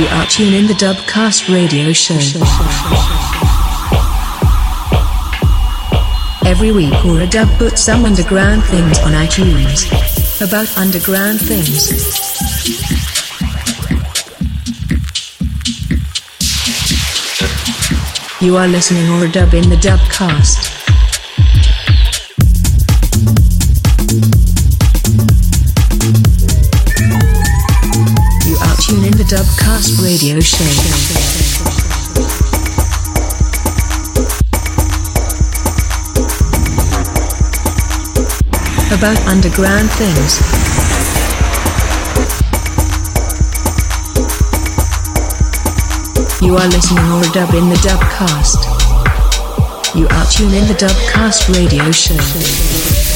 You are tuned in the Dubcast radio show. Every week or a dub puts some underground things on iTunes. About underground things. You are listening or a dub in the Dubcast. Radio show. About underground things. You are listening or dub in the Dubcast. You are tuned in the Dubcast radio show.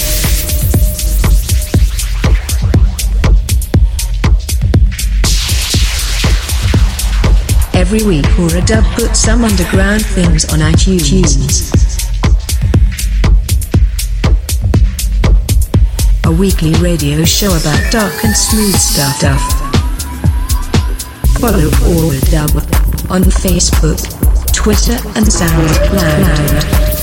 Every week or a dub puts some underground things on iTunes. A weekly radio show about dark and smooth stuff. Follow Or a Dub on Facebook, Twitter, and SoundCloud.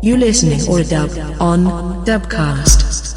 You listening or a dub on Dubcast.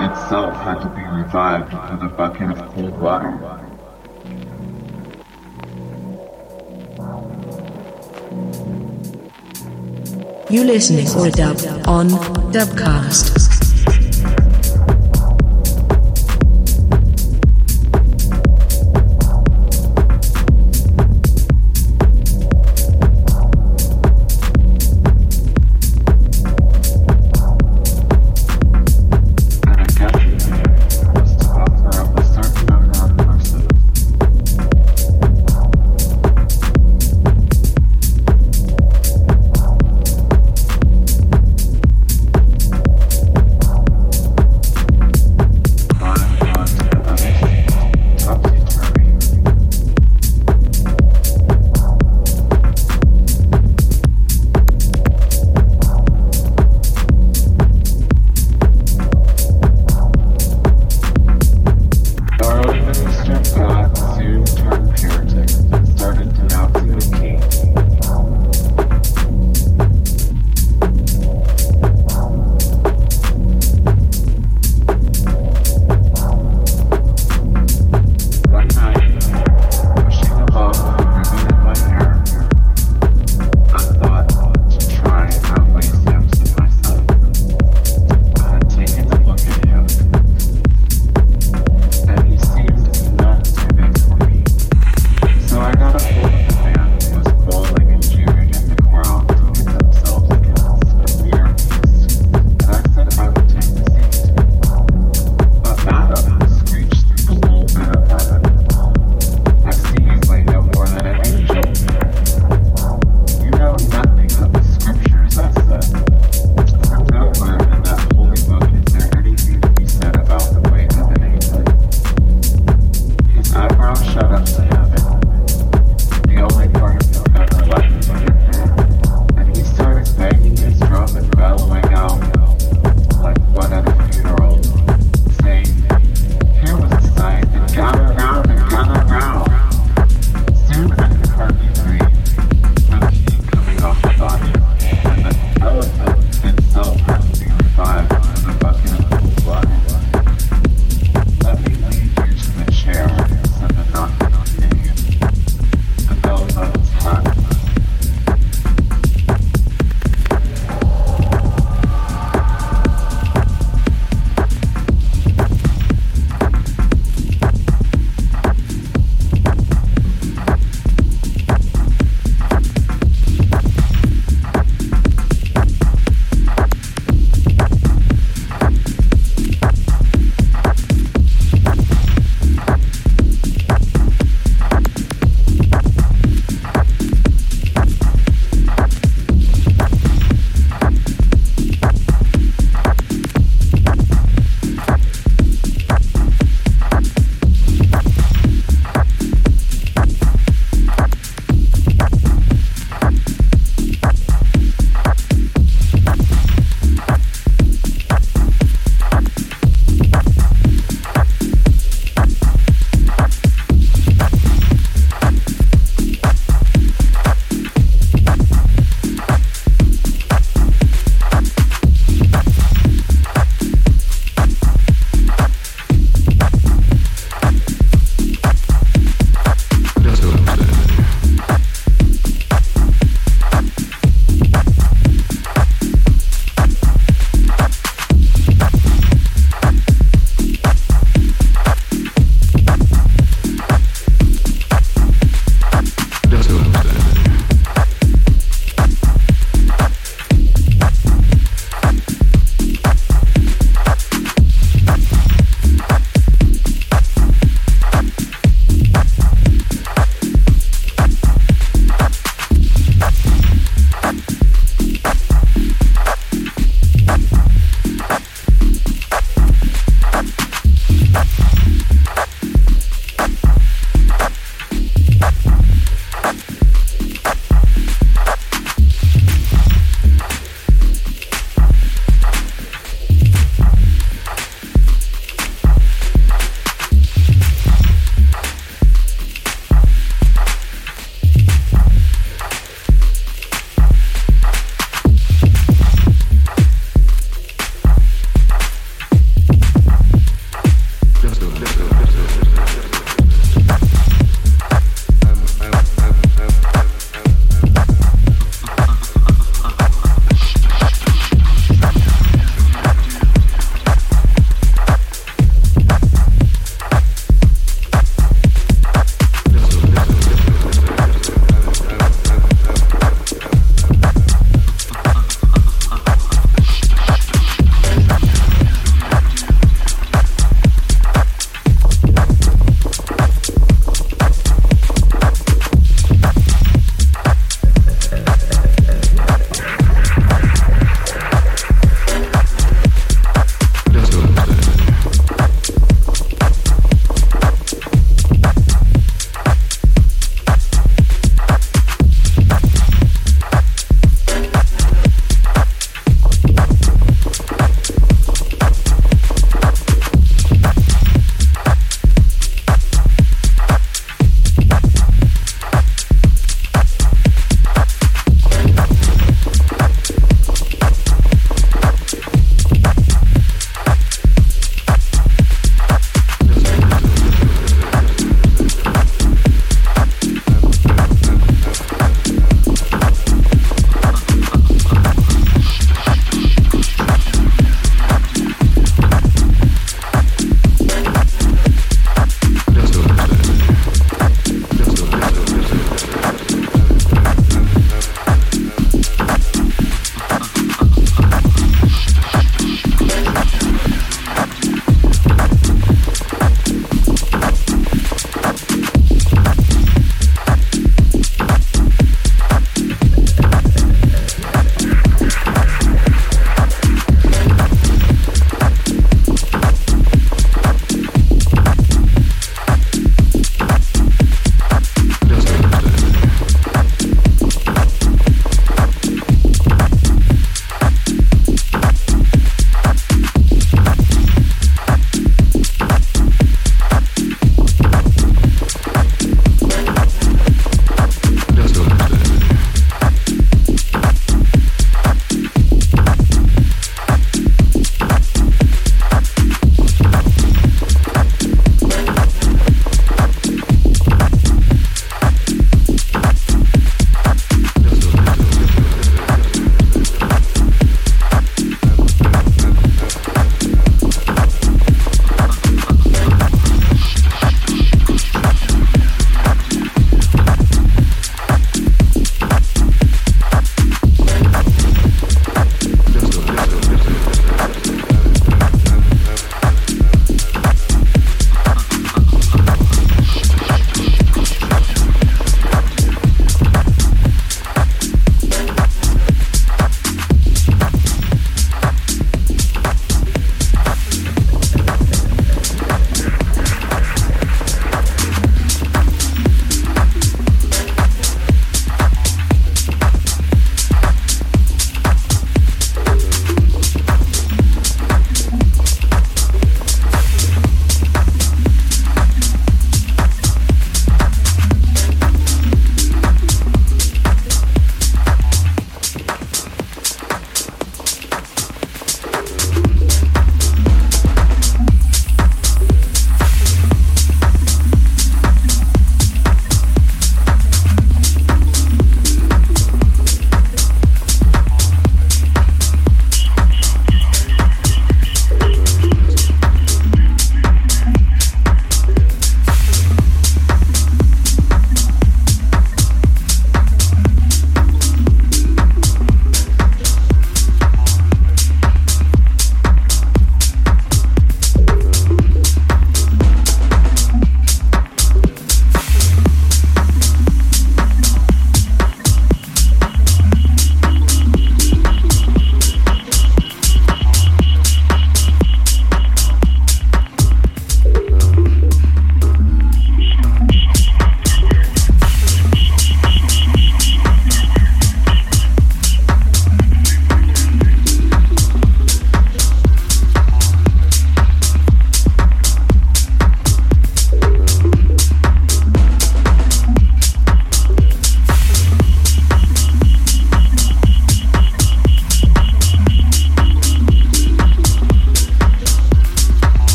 Itself had to be revived with a bucket of cold water. You listening for a dub on Dubcast.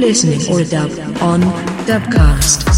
Listening or dub on Dubcast.